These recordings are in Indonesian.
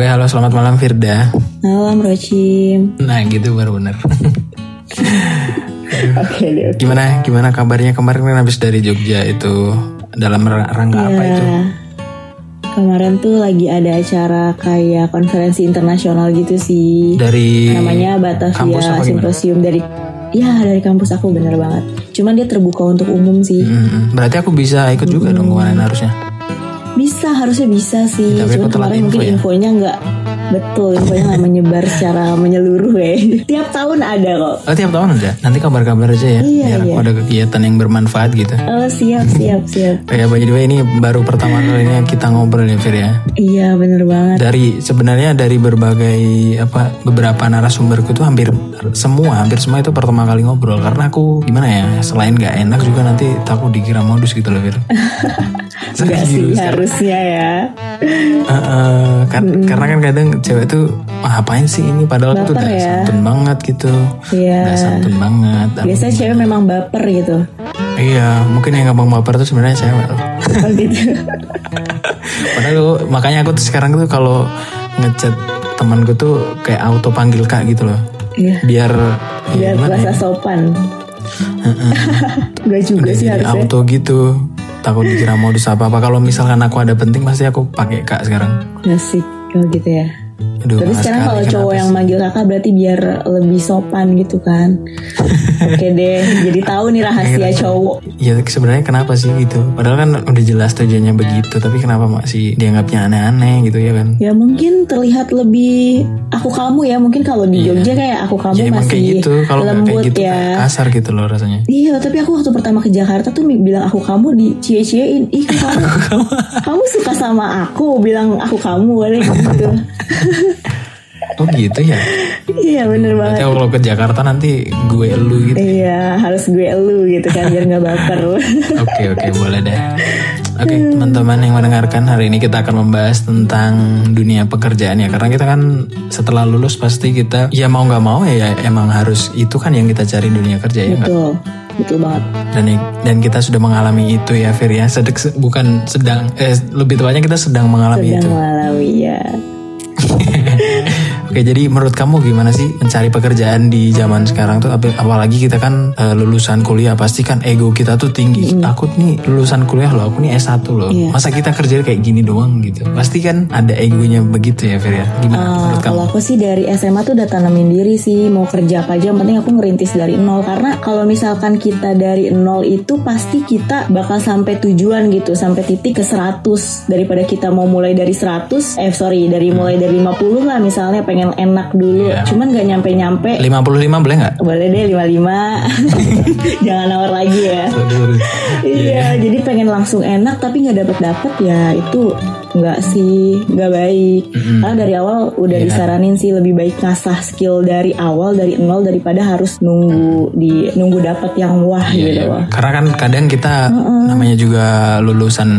Oke, halo selamat malam Firda. Malam Rochim. Nah, gitu baru bener. Oke deh. gimana gimana kabarnya kemarin kan habis dari Jogja itu dalam rangka apa itu? Ya, Kemarin tuh lagi ada acara kayak konferensi internasional gitu sih. Dari Namanya kampus Batavia? Symposium dari Ya dari kampus aku bener banget. Cuman dia terbuka untuk umum sih. Hmm, berarti aku bisa ikut juga dong kemarin harusnya. Bisa harusnya bisa sih. Ya, tapi Cuman kemarin info mungkin ya. infonya nggak betul, infonya nggak menyebar secara menyeluruh ya. Tiap tahun ada kok. Oh tiap tahun ada. Nanti kabar-kabar aja ya. Iya, biar aku iya. ada kegiatan yang bermanfaat gitu. Oh siap siap siap. Kayak by the way ini baru pertama kalinya kita ngobrol ya Fir ya. Iya bener banget. Dari sebenarnya dari berbagai apa beberapa narasumberku tuh hampir semua hampir semua itu pertama kali ngobrol karena aku gimana ya selain nggak enak juga nanti takut dikira modus gitu loh Fir. Enggak sih harusnya ya. Eh, eh, kan- Karena kan kadang cewek tuh "Wah, ngapain sih ini padahal tuh Baper udah ya. santun banget gitu. Iya. Udah santun banget. Biasanya cewek memang baper gitu. Iya, mungkin yang gampang baper tuh sebenarnya cewek loh. Oh gitu. Padahal lu- makanya aku tuh sekarang tuh kalau ngechat temanku tuh kayak auto panggil kak gitu loh. Iya. Biar ya Biar gimana terasa ya? sopan. Gak juga Udah sih harusnya. auto gitu. Takut dikira modus apa apa. Kalau misalkan aku ada penting pasti aku pakai kak sekarang. Asik. Oh gitu ya. Thank you. Aduh, Tapi sekarang kalau cowok yang manggil kakak berarti biar lebih sopan gitu kan. Oke deh. Jadi tahu nih rahasia cowok. Ya sebenarnya kenapa sih gitu? Padahal kan udah jelas tujuannya begitu, tapi kenapa masih dianggapnya aneh-aneh gitu ya kan? Ya mungkin terlihat lebih aku kamu ya. Mungkin kalau di Jogja kayak aku kamu ya masih kayak gitu, kalau nggak kayak lembut gitu ya. kayak kasar gitu loh rasanya. Iya, tapi aku waktu pertama ke Jakarta tuh bilang aku kamu di cie-ciein. Ih, kamu, kamu suka sama aku, bilang aku kamu, boleh gitu. Oh gitu ya? iya, bener Berarti banget. kalau ke Jakarta nanti gue elu gitu. Iya, harus gue elu gitu kan biar nggak baper. Oke oke boleh deh. Oke teman-teman yang mendengarkan hari ini kita akan membahas tentang dunia pekerjaan ya karena kita kan setelah lulus pasti kita ya mau nggak mau ya emang harus itu kan yang kita cari dunia kerja ya betul, betul banget. dan dan kita sudah mengalami itu ya Fir ya sedek bukan sedang eh lebih tepatnya kita sedang mengalami Sedang itu. mengalami ya. yeah. Oke jadi menurut kamu gimana sih mencari pekerjaan di zaman sekarang tuh ap- apalagi kita kan eh, lulusan kuliah pasti kan ego kita tuh tinggi. Aku nih lulusan kuliah loh, aku nih S1 loh. Iya. Masa kita kerja kayak gini doang gitu. Pasti kan ada egonya begitu ya Fir ya. Gimana Ah, menurut kamu? kalau aku sih dari SMA tuh udah tanamin diri sih mau kerja apa aja yang penting aku ngerintis dari nol karena kalau misalkan kita dari nol itu pasti kita bakal sampai tujuan gitu sampai titik ke 100 daripada kita mau mulai dari 100 eh sorry dari mulai dari 50 lah misalnya pengen enak dulu Iya. cuman gak nyampe-nyampe 55 boleh nggak? boleh deh 55 jangan nawar lagi ya Iya, jadi pengen langsung enak tapi nggak dapet dapet ya itu nggak sih nggak baik. Karena dari awal udah Iya. disaranin sih lebih baik ngasah skill dari awal dari nol daripada harus nunggu di nunggu dapet yang wah Iya, gitu loh. Karena kan kadang kita namanya juga lulusan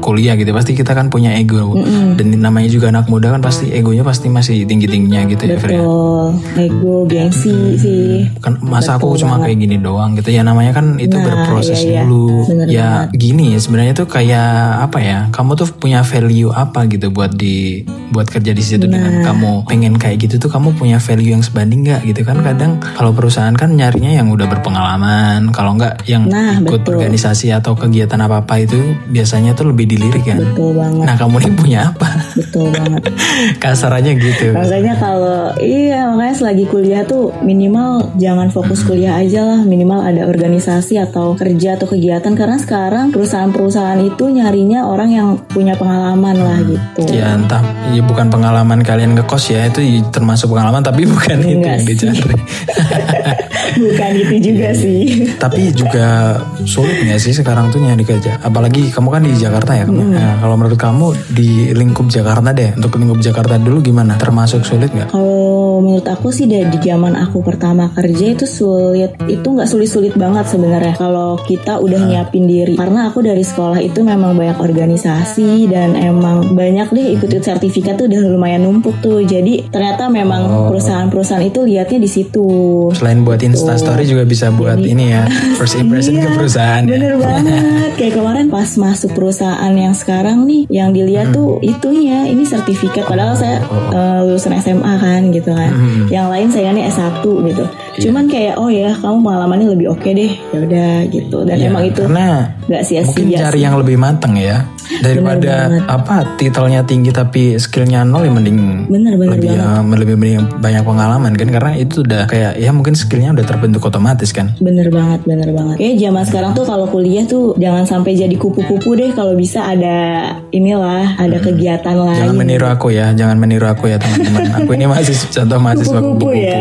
kuliah gitu, pasti kita kan punya ego. Dan namanya juga anak muda kan pasti egonya pasti masih tinggi tingginya gitu ya, ya. Betul, ego, gengsi sih. Kan masa aku Betul cuma banget. kayak gini doang gitu ya namanya kan itu Nah, berproses iya, iya. dulu. Bener ya gini sebenarnya tuh kayak apa ya? Kamu tuh punya value apa gitu buat di buat kerja di situ Nah. dengan kamu pengen kayak gitu tuh kamu punya value yang sebanding nggak gitu kan kadang kalau perusahaan kan nyarinya yang udah berpengalaman kalau nggak yang Nah, ikut betul. organisasi atau kegiatan apa apa itu biasanya tuh lebih dilirik kan. Betul banget, Nah kamu ini punya apa? betul banget. Kasarannya gitu. Makanya kalau iya makanya selagi kuliah tuh minimal jangan fokus kuliah aja lah minimal ada organisasi atau kerja atau kegiatan karena sekarang perusahaan-perusahaan itu nyarinya orang yang punya pengalaman lah gitu. Ya entah, ya bukan pengalaman kalian ngekos ya itu termasuk pengalaman tapi bukan itu Enggak yang sih. dicari. Bukan gitu juga sih. tapi juga sulit nggak sih sekarang tuh nyari kerja? Apalagi kamu kan di Jakarta ya. kamu. Nah, kalau menurut kamu di lingkup Jakarta deh, untuk lingkup Jakarta dulu gimana? Termasuk sulit nggak? Kalau menurut aku sih dari zaman aku pertama kerja itu sulit itu nggak sulit-sulit banget sebenarnya kalau kita udah nyiapin diri karena aku dari sekolah itu memang banyak organisasi dan emang banyak deh ikut-ikut sertifikat tuh udah lumayan numpuk tuh jadi ternyata memang Oh. perusahaan-perusahaan itu lihatnya di situ Selain buat Insta Story juga bisa buat ini ya first impression ke Iya, perusahaan ya. Bener banget. Kayak kemarin pas masuk perusahaan yang sekarang nih, yang dilihat tuh itunya, ini sertifikat. Padahal saya eh, lulusan SMA kan gitu kan. Yang lain sayangannya S1 gitu. Cuman kayak oh ya kamu pengalamannya lebih oke deh. Ya udah gitu. Dan Iya, emang itu nggak mungkin sia-sia. cari sih. yang lebih mateng ya daripada apa titelnya tinggi tapi skillnya nol ya mending Bener bener lebih eh, lebih mending banyak pengalaman kan karena itu udah kayak ya mungkin skillnya udah terbentuk otomatis kan Bener banget, bener banget. Kayak zaman sekarang tuh kalau kuliah tuh jangan sampai jadi kupu-kupu deh. Kalau bisa ada inilah, ada kegiatan lain. jangan meniru aku ya jangan meniru aku ya teman-teman aku ini masih contoh mahasiswa kupu-kupu ya.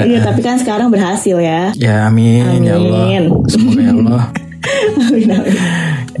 Iya, tapi kan sekarang berhasil ya. ya amin, ya Allah Amin. semoga ya Allah Amin, amin.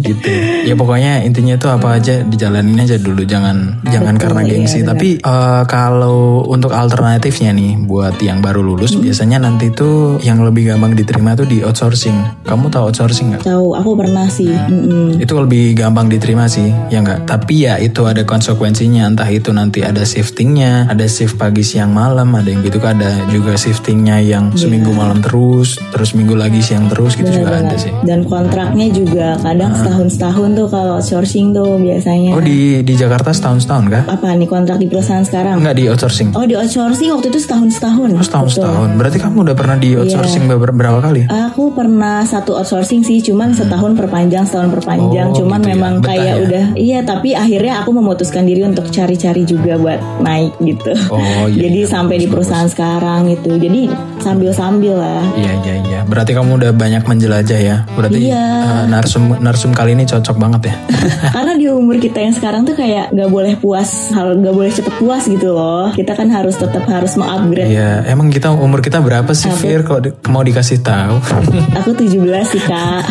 Gitu. Ya pokoknya intinya itu apa aja dijalanin aja dulu. Jangan jangan Betul, karena iya, gengsi. benar. tapi eh, kalau untuk alternatifnya nih buat yang baru lulus Hmm. biasanya nanti tuh yang lebih gampang diterima tuh di outsourcing. Kamu tahu outsourcing nggak? Tahu, aku pernah sih. Mm-mm. itu lebih gampang diterima sih ya nggak? Tapi ya itu ada konsekuensinya. Entah itu nanti ada shiftingnya ada shift pagi siang malam ada yang gitu kan. Ada juga shiftingnya yang seminggu malam terus terus minggu lagi siang terus gitu juga ada sih. Dan kontraknya juga kadang setahun-setahun tuh kalau outsourcing tuh biasanya. oh di di Jakarta setahun setahun kah Apa nih kontrak di perusahaan sekarang? nggak di outsourcing Oh di outsourcing waktu itu setahun-setahun. Oh, setahun Betul. setahun. Berarti kamu udah pernah di outsourcing beber- berapa kali? Aku pernah satu outsourcing sih, cuman setahun perpanjang, setahun perpanjang. Oh, cuman gitu ya. memang Betah kayak ya? udah, iya. Tapi akhirnya aku memutuskan diri untuk cari-cari juga buat naik gitu. Oh, iya, Jadi iya, sampai di perusahaan sekarang gitu. Jadi sambil-sambil lah. Iya iya iya. Berarti kamu udah banyak menjelajah ya. Berarti Iya. eh, narsum narsum kali ini cocok banget ya. Karena di umur kita yang sekarang tuh kayak nggak boleh puas, nggak boleh cepet puas gitu loh. Kita kan harus tetap harus mengupgrade. Iya. Emang kita umur kita berapa sih, Fir? Kalau di- mau dikasih tahu? Aku 17 sih kak,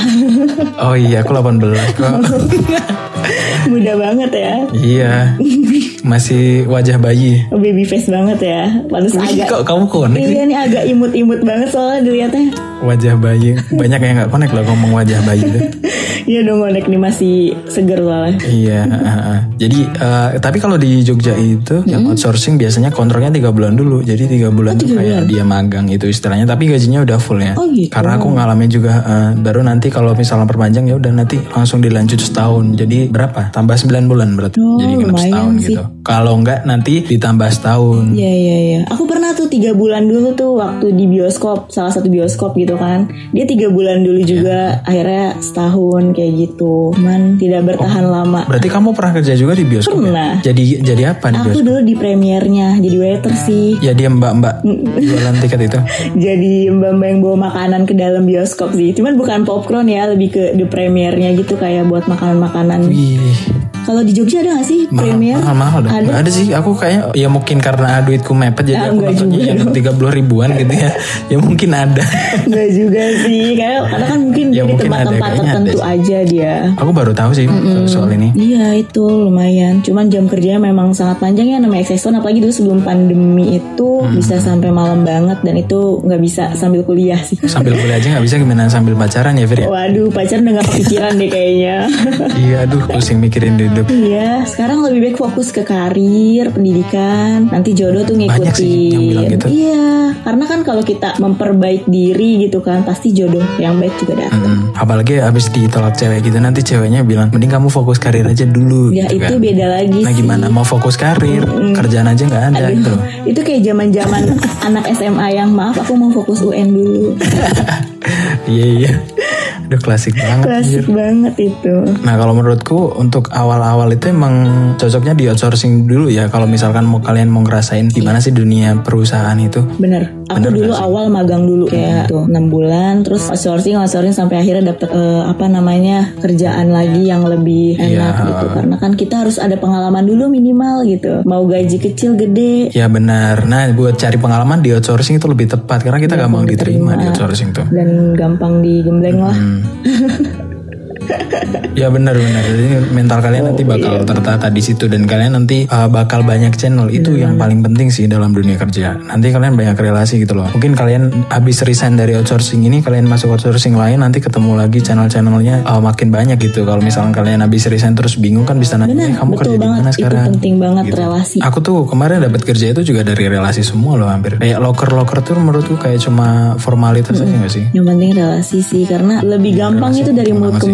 oh iya, aku 18 kok. muda banget ya, iya. Masih wajah bayi. baby face banget ya. Pantes agak, kok kamu konek iya nih agak imut-imut banget soalnya dilihatnya. Wajah bayi. Banyak yang nggak konek loh ngomong wajah bayi itu. Iya dong Onek nih masih seger soalnya. Iya, jadi eh, tapi kalau di Jogja itu yang outsourcing biasanya kontraknya tiga bulan dulu. Jadi tiga bulan tuh kayak dia magang itu istilahnya. Tapi gajinya udah full ya. Oh, gitu. Karena aku ngalamin juga eh, baru nanti kalau misalnya perpanjang ya udah nanti langsung dilanjut setahun. Jadi berapa? Tambah 9 bulan berarti. Oh, Jadi genap lumayan setahun sih. gitu. Kalau enggak nanti ditambah setahun. Iya iya iya. Aku pernah tuh tiga bulan dulu tuh waktu di bioskop salah satu bioskop gitu kan. Dia tiga bulan dulu juga akhirnya setahun kayak gitu. Cuman tidak bertahan lama. Berarti kamu pernah kerja juga di bioskop ya? Pernah. Jadi jadi apa di Aku bioskop? dulu di premiernya jadi waiter sih. Ya dia mbak-mbak jualan tiket itu. Jadi mbak-mbak yang bawa makanan ke dalam bioskop sih. Cuman bukan popcorn ya, lebih ke the premiernya gitu kayak buat makanan-makanan. Wih. Kalau di Jogja ada gak sih premier? mahal mahal dah. Ada. Ada sih aku kayak ya mungkin karena duitku mepet jadi aku nontonnya yang tiga puluh ribuan gitu ya ya mungkin ada Enggak juga sih. Kayak karena kan mungkin Ya, di ada, tempat-tempat ada tertentu sih. aja dia. aku baru tahu sih soal ini Iya itu lumayan. Cuman jam kerjanya memang sangat panjang ya namanya Exexon apalagi dulu sebelum pandemi itu bisa sampai malam banget dan itu nggak bisa sambil kuliah sih. sambil kuliah aja nggak bisa gimana sambil pacaran ya Fir ya Waduh pacar udah gak kepikiran deh kayaknya. iya aduh pusing mikirin hidup Iya, sekarang lebih baik fokus ke karir, pendidikan. Nanti jodoh tuh ngikutin. Banyak sih yang bilang gitu. Iya, karena kan kalau kita memperbaik diri gitu kan, pasti jodoh yang baik juga datang. Mm, apalagi abis ditolak cewek gitu nanti ceweknya bilang mending kamu fokus karir aja dulu Ya gitu itu kan. beda lagi nah sih. gimana mau fokus karir kerjaan aja nggak ada Aduh, gitu itu kayak zaman-zaman anak SMA yang maaf aku mau fokus UN dulu. iya iya aduh klasik banget anjir. Klasik banget itu. Nah kalau menurutku untuk awal-awal itu emang cocoknya di outsourcing dulu ya kalau misalkan mau kalian mau ngerasain gimana sih dunia perusahaan itu. Bener, aku dulu awal magang dulu kayak tuh 6 bulan, terus outsourcing, outsourcing sampai akhirnya dapet eh, apa namanya kerjaan lagi yang lebih enak Iya. gitu. Karena kan kita harus ada pengalaman dulu minimal gitu. Mau gaji kecil gede, Ya benar. Nah buat cari pengalaman di outsourcing itu lebih tepat karena kita gampang diterima di outsourcing tuh. dan gampang digembleng lah. Hmm. ya benar-benar. Jadi mental kalian nanti bakal tertata di situ dan kalian nanti uh, bakal banyak channel. Itu yang paling penting sih dalam dunia kerja. Nanti kalian banyak relasi gitu loh. Mungkin kalian habis resign dari outsourcing ini, kalian masuk outsourcing lain, nanti ketemu lagi channel-channelnya uh, makin banyak gitu. Kalau misalnya kalian habis resign terus bingung kan bisa nanya, Benar, "Eh, kamu kerja di banget. mana Itu sekarang? penting banget Gitu. relasi. Aku tuh kemarin dapat kerja itu juga dari relasi semua loh hampir. Kayak loker-loker tuh menurutku kayak cuma formalitas aja gak sih? Yang penting relasi sih karena lebih gampang relasi itu dari mulut ke sih.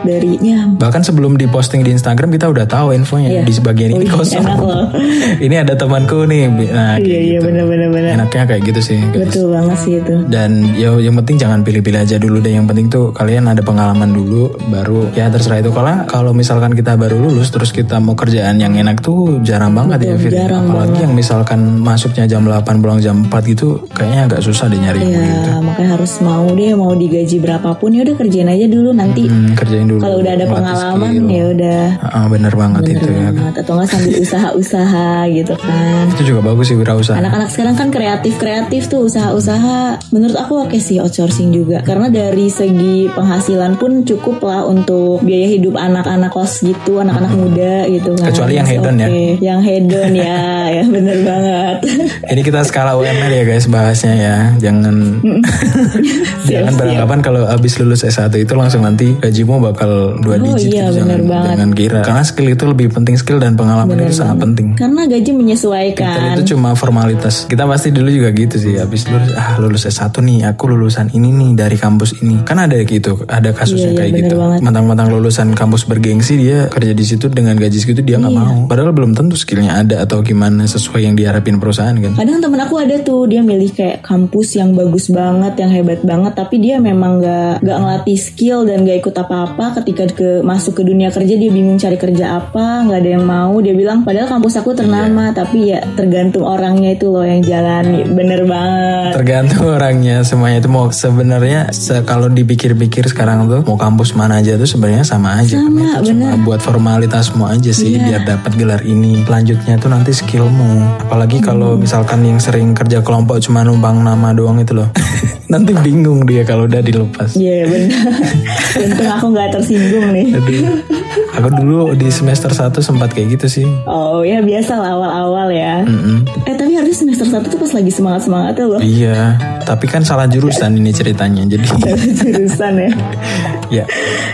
Dari ya Bahkan sebelum diposting di Instagram kita udah tahu infonya Iya. di sebagian ini Wih, kosong. enak loh. ini ada temanku nih. Nah, kayak iya iya gitu. benar-benar benar. Enaknya kayak gitu sih. guys. Betul banget sih itu. Dan ya yang penting jangan pilih-pilih aja dulu deh. Yang penting tuh kalian ada pengalaman dulu baru ya terserah itu. Kalau kalau misalkan kita baru lulus terus kita mau kerjaan yang enak tuh jarang banget ya Fir. jarang Apalagi yang misalkan masuknya jam 8 pulang jam 4 gitu kayaknya agak susah deh nyari yang gitu. Ya makanya harus mau deh mau digaji berapapun ya udah kerjain aja dulu nanti Hmm, kerjain dulu. kalau udah ada pengalaman skill. ya udah Ah, bener banget itu ya. banget atau nggak sambil usaha-usaha gitu kan. Itu juga bagus sih wirausaha. Anak-anak sekarang kan kreatif-kreatif tuh usaha-usaha. Menurut aku oke sih outsourcing juga karena dari segi penghasilan pun cukup lah untuk biaya hidup anak-anak kos gitu, anak-anak muda gitu kan. Kecuali yang hedon ya. Oke, Yang hedon ya, ya bener banget. Ini kita skala UMR ya guys bahasnya ya. Jangan jangan beranggapan kalau habis lulus S1 itu langsung nanti gajimu bakal dua Oh digit iya, gitu. bener jangan, banget. jangan kira. Karena skill itu lebih penting skill dan pengalaman itu sangat penting. karena gaji menyesuaikan. Itu cuma formalitas. Kita pasti dulu juga gitu sih. Habis lulus ah lulus S1 nih, aku lulusan ini nih dari kampus ini. Kan ada gitu, ada kasusnya Iya, iya, kayak bener gitu. banget. Mentang-mentang lulusan kampus bergengsi dia kerja di situ dengan gaji segitu dia Iya. nggak mau. Padahal belum tentu skillnya ada atau gimana sesuai yang diharapin perusahaan kan. Kadang temen aku ada tuh dia milih kayak kampus yang bagus banget, yang hebat banget, tapi dia memang gak, gak ngelatih skill dan gak ikut apa-apa. Ketika ke masuk ke dunia kerja dia bingung cari kerja apa, nggak ada yang mau. Dia bilang padahal kampus aku ternama, tapi ya tergantung orangnya itu loh yang jalan. Bener banget. Tergantung orangnya semuanya itu mau sebenarnya se- kalau dipikir-pikir sekarang tuh mau kampus mana aja tuh sebenarnya sama aja. Sama, itu cuma bener. buat formalitasmu aja sih Iya. biar dapat gelar ini. Selanjutnya tuh nanti skillmu. Apalagi kalau Hmm. misalkan yang sering kerja kelompok cuma numpang nama doang itu loh. nanti bingung dia kalau udah dilepas. Iya bener. Untung aku nggak tersinggung nih. Aduh. Aku dulu di semester 1 sempat kayak gitu sih. Oh ya biasa lah awal-awal ya. Mm-mm. Eh tapi harusnya semester satu tuh pas lagi semangat-semangatnya loh. Iya, tapi kan salah jurusan ini ceritanya. Jadi Jurusan ya. ya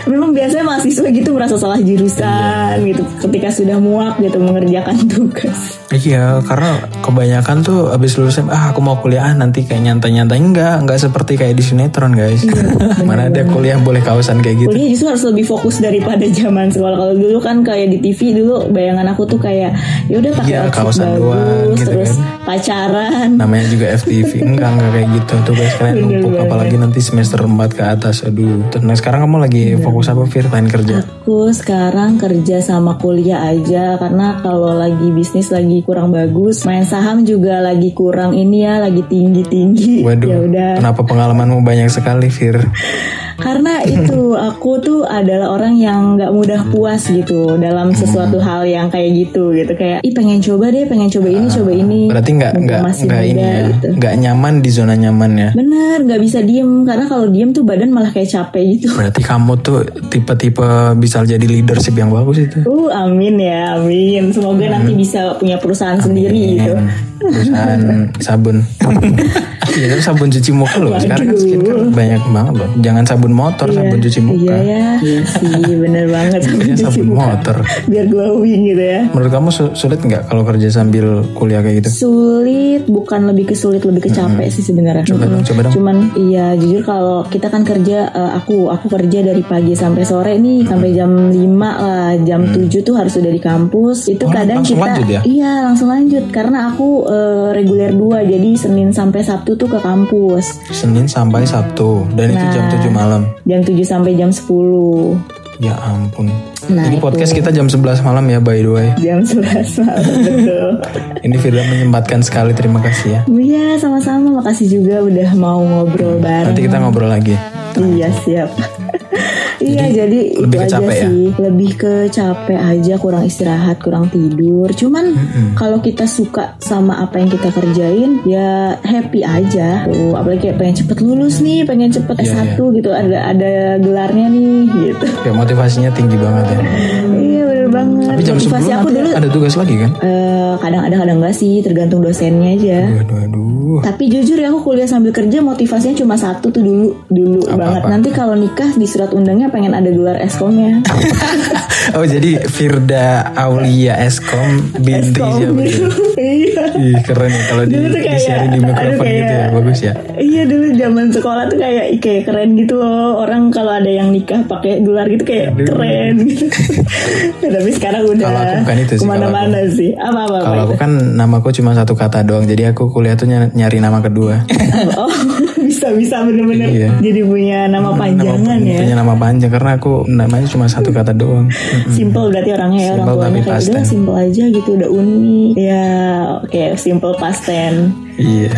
Memang biasanya mahasiswa gitu merasa salah jurusan gitu ketika sudah muak gitu mengerjakan tugas. Iya, karena kebanyakan tuh abis lulus SMA, ah aku mau kuliah ah, nanti kayak nyantai-nyantai enggak, enggak seperti kayak di sinetron guys. Mana ada kuliah boleh kausan kayak gitu. Kuliah justru harus lebih fokus daripada zaman sekolah. Kalau dulu kan kayak di TV dulu bayangan aku tuh kayak ya udah pakai Iya, outfit bagus doang gitu terus kan. pacaran. Namanya juga FTV, enggak enggak kayak gitu tuh guys kalian Bener numpuk apalagi nanti semester 4 ke atas. Aduh. Terus nah, sekarang kamu lagi fokus apa Fir? Lain kerja? Aku sekarang kerja sama kuliah aja karena kalau lagi bisnis lagi kurang bagus, main saham juga lagi kurang ini ya, lagi tinggi-tinggi. Waduh. Ya udah. Kenapa pengalamanmu banyak sekali Fir? Karena itu aku tuh adalah orang yang nggak mudah puas gitu dalam sesuatu hal yang kayak gitu gitu. Kayak ih pengen coba deh pengen coba ini coba ini. Berarti enggak masih enggak ini ya. gitu. Enggak nyaman di zona nyaman ya. bener nggak bisa diem. Karena kalau diem tuh badan malah kayak capek gitu. Berarti kamu tuh tipe-tipe bisa jadi leadership yang bagus itu. uh amin ya amin. Semoga nanti bisa punya perusahaan sendiri gitu. Perusahaan sabun Iya tapi sabun cuci muka loh sekarang kan skincare banyak banget loh. Jangan sabun motor sabun cuci muka. iya ya iya sih bener banget Iya, sabun motor. Biar glowing gitu ya. Menurut kamu su- sulit nggak kalau kerja sambil kuliah kayak gitu? Sulit bukan lebih ke sulit lebih ke capek sih sebenarnya. Coba dong coba dong. Cuman iya jujur kalau kita kan kerja eh, aku aku kerja dari pagi sampai sore nih sampai jam 5 lah jam 7 tuh harus udah di kampus. Itu Oh, kadang kita lanjut ya? iya langsung lanjut karena aku eh, reguler 2 jadi Senin sampai Sabtu tuh ke kampus. Senin sampai Sabtu dan itu jam Nah. 7 malam. jam 7 sampai jam 10 ya ampun Nah, itu. podcast kita jam 11 malam ya by the way. jam 11 malam betul. Ini Firda menyempatkan sekali terima kasih ya. Iya sama-sama makasih juga udah mau ngobrol bareng. Nanti kita ngobrol lagi. Iya siap. Iya jadi, lebih itu aja ya? sih lebih ke capek aja kurang istirahat kurang tidur cuman kalau kita suka sama apa yang kita kerjain ya happy aja tuh apalagi kayak pengen cepet lulus nih pengen cepet Iya, S1 gitu ada ada gelarnya nih gitu Kayak motivasinya tinggi banget ya. iya bener banget Tapi jam 10 motivasi aku dulu ada tugas lagi kan? eh, kadang ada kadang enggak sih tergantung dosennya aja Aduh, aduh. Tapi jujur ya aku kuliah sambil kerja motivasinya cuma satu tuh dulu dulu Apa-apa? banget. Nanti kalau nikah di surat undangnya pengen ada gelar eskomnya. Oh jadi Firda Aulia Eskom binti Eskom Ih keren ya kalau di, kayak- di aduh, mikrofon kayak- gitu ya bagus ya. Iya dulu zaman sekolah tuh kayak kayak keren gitu loh. Orang kalau ada yang nikah pakai gelar gitu kayak keren gitu. Tapi sekarang udah Kalau aku bukan itu sih, ke mana-mana sih. Apa apa Kalau aku kan namaku cuma satu kata doang jadi aku kuliah tuh ny- nyari nama kedua. Oh bisa bisa bener-bener Iya. jadi punya nama panjangan nama, ya. Punya nama panjang karena aku namanya cuma satu kata doang. Simple berarti orangnya ya orang Simple tuanya kayak udah tense. simple aja gitu udah unik ya oke simple past tense Iya.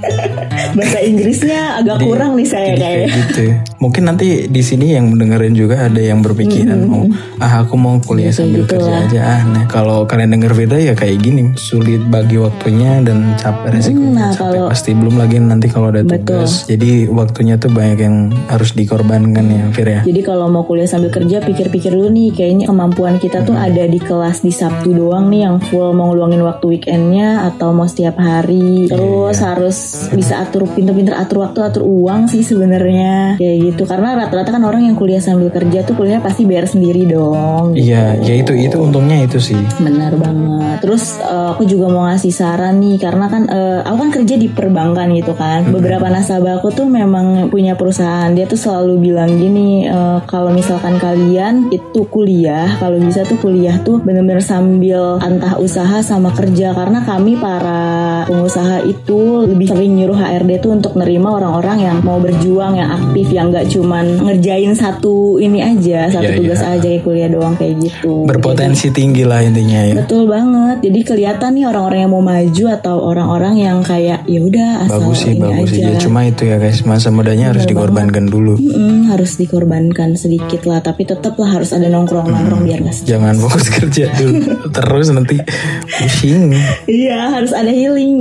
bahasa Inggrisnya agak kurang nih saya Jadi kayak kayak gitu. Mungkin nanti di sini yang mendengarin juga ada yang berpikiran mau ah aku mau kuliah sambil gitu kerja lah. aja ah. Nah, kalau kalian denger beda ya kayak gini, sulit bagi waktunya dan capek resikonya Nah, capek kalau- pasti belum lagi nanti kalau ada tugas. Jadi waktunya tuh banyak yang harus dikorbankan ya, Fir ya. jadi kalau mau kuliah sambil kerja pikir-pikir dulu nih kayaknya kemampuan kita tuh ada di kelas di Sabtu doang nih yang full mau ngeluangin waktu weekendnya atau mau setiap hari terus harus bisa atur pinter-pinter atur waktu atur uang sih sebenarnya kayak gitu karena rata-rata kan orang yang kuliah sambil kerja tuh kuliah pasti bayar sendiri dong Iya, ya itu itu untungnya itu sih. Benar banget. Terus eh, aku juga mau ngasih saran nih karena kan eh, aku kan kerja di perbankan gitu kan. Beberapa nasabah aku tuh memang punya perusahaan. Dia tuh selalu bilang gini eh, kalau misalkan kalian itu kuliah, kalau bisa tuh kuliah tuh bener-bener sambil antah usaha sama kerja karena kami para pengusaha itu lebih sering nyuruh HRD tuh untuk nerima orang-orang yang mau berjuang, yang aktif, yang nggak cuman ngerjain satu ini aja, satu Iya, tugas iya. aja kayak kuliah doang kayak gitu. Berpotensi tinggi lah intinya ya. Betul banget. Jadi kelihatan nih orang-orang yang mau maju atau orang-orang yang kayak ya udah asal Bagus sih, ini bagus sih. aja. Ya, cuma itu ya guys, masa mudanya harus dikorbankan dulu. Mm-mm, harus dikorbankan sedikit lah, tapi tetap lah harus ada nongkrong-nongkrong biar nggak stres. Jangan fokus kerja dulu. Terus nanti pusing. Iya, harus ada healing.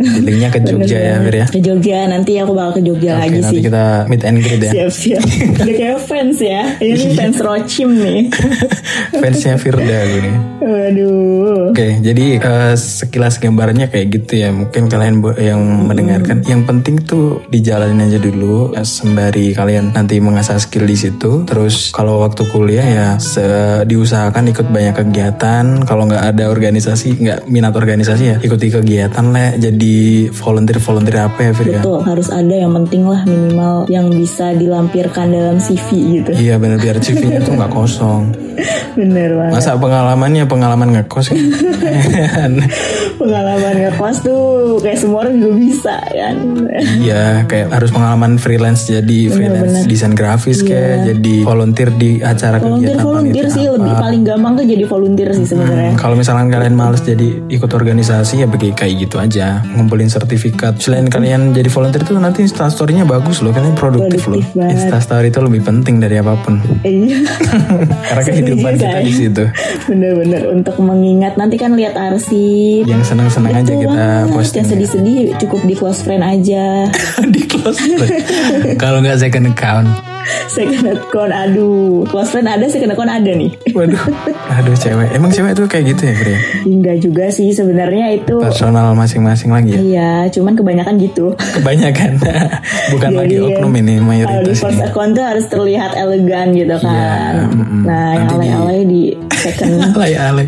Healingnya ke Jogja ya, Fir ya. Ke Jogja nanti aku bakal ke Jogja Oke, lagi nanti sih. kita meet and greet ya. Siap-siap. Udah kayak fans ya. Ini fans Rochim nih. Fansnya Firda gue nih. Waduh. Oke, jadi eh, sekilas gambarnya kayak gitu ya. Mungkin kalian yang mendengarkan, yang penting tuh dijalanin aja dulu eh, sembari kalian nanti mengasah skill di situ. Terus kalau waktu kuliah ya se- diusahakan ikut banyak kegiatan. Kalau nggak ada organisasi, nggak minat organisasi ya ikuti kegiatan lah. Jadi volunteer volunteer apa ya, Fir ya? Betul, harus ada yang penting lah minimal yang bisa dilampirkan dalam CV gitu. Iya bener biar CV-nya tuh nggak kosong. Bener banget. Masa pengalamannya pengalaman ngekos kan? pengalaman ngekos tuh kayak semua orang juga bisa kan Iya, kayak harus pengalaman freelance jadi freelance desain grafis kayak jadi volunteer di acara volunteer kegiatan volunteer sih apa. lebih paling gampang tuh jadi volunteer sih sebenarnya Kalau misalkan kalian males jadi ikut organisasi ya bagi kayak gitu aja, ngumpulin sertifikat. Selain kalian jadi volunteer tuh nanti instastorynya bagus loh, kalian produktif, loh. Produktif banget. Instastory itu lebih penting dari apa pun. iya Karena kehidupan Setuju, kita say. di situ. bener-bener untuk mengingat nanti kan lihat arsip Yang senang-senang aja kita posting. yang sedih-sedih cukup di close friend aja di close friend. Kalau nggak second account. Second account aduh close friend ada second account ada nih Waduh, aduh cewek. Emang cewek tuh kayak gitu ya, Fri? enggak juga sih sebenarnya itu Personal masing-masing lagi ya. iya cuman kebanyakan gitu Kebanyakan. Bukan lagi Jadi, oknum ini Kalau di mayoritas first ini. account tuh harus terlihat elegan gitu kan. mm-mm. Nah, yang Nanti di- alay-alay di second. alay alay.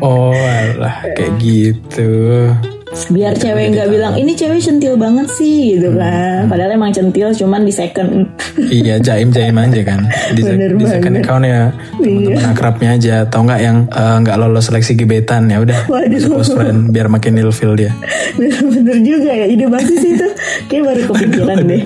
Oh, alah kayak gitu. Biar cewek nggak bilang ini cewek centil banget sih gitu kan. Padahal emang centil cuman di second. Iya jaim jaim aja kan. Di, Bener di second account ya teman-teman Iya. akrabnya aja. Atau enggak yang eh, nggak lolos seleksi gebetan ya udah close friend biar makin ilfil dia. Bener-bener juga ya ide bagus itu. Kayak baru kepikiran deh.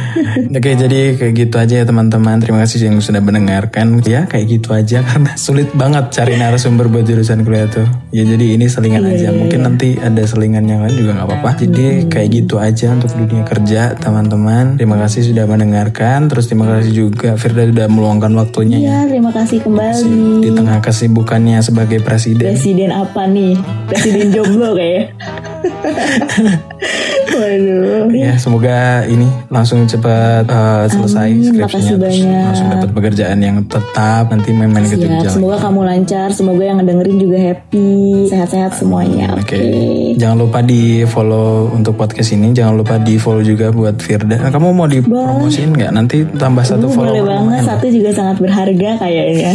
Oke jadi kayak gitu aja ya teman-teman. Terima kasih yang sudah mendengarkan. Ya kayak gitu aja Karena sulit banget cari narasumber buat jurusan kuliah tuh. Ya jadi ini selingan aja. Mungkin nanti ada selingan yang lain juga nggak apa-apa. Jadi kayak gitu aja untuk dunia kerja teman-teman. Terima kasih sudah mendengarkan. Terus terima kasih juga Firda sudah meluangkan waktunya ya ya. terima kasih kembali. Di tengah kesibukannya sebagai presiden. Presiden apa nih? Presiden jomblo kayak waduh. Ya semoga ini langsung cepat uh, selesai Amin, skripsinya. Makasih terus banyak. langsung dapat pekerjaan yang tetap. Nanti main-main ke Jogja. semoga kamu lancar, semoga yang ngedengerin juga happy, sehat-sehat semuanya. Oke. Oke. Jangan lupa di follow untuk podcast ini. Jangan lupa di follow juga buat Firda. Nah, kamu mau dipromosiin nggak? Nanti tambah satu Uh, follow. boleh banget, satu juga sangat berharga kayaknya.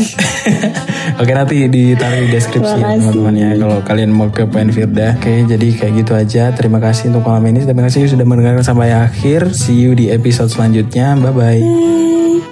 Oke nanti ditaruh di deskripsi ya teman-teman ya. Kalau kalian mau ke poin Firda. Oke jadi kayak gitu aja. Terima kasih untuk malam ini. Terima kasih sudah mendengarkan sampai akhir. See you di episode selanjutnya. Bye bye. Bye.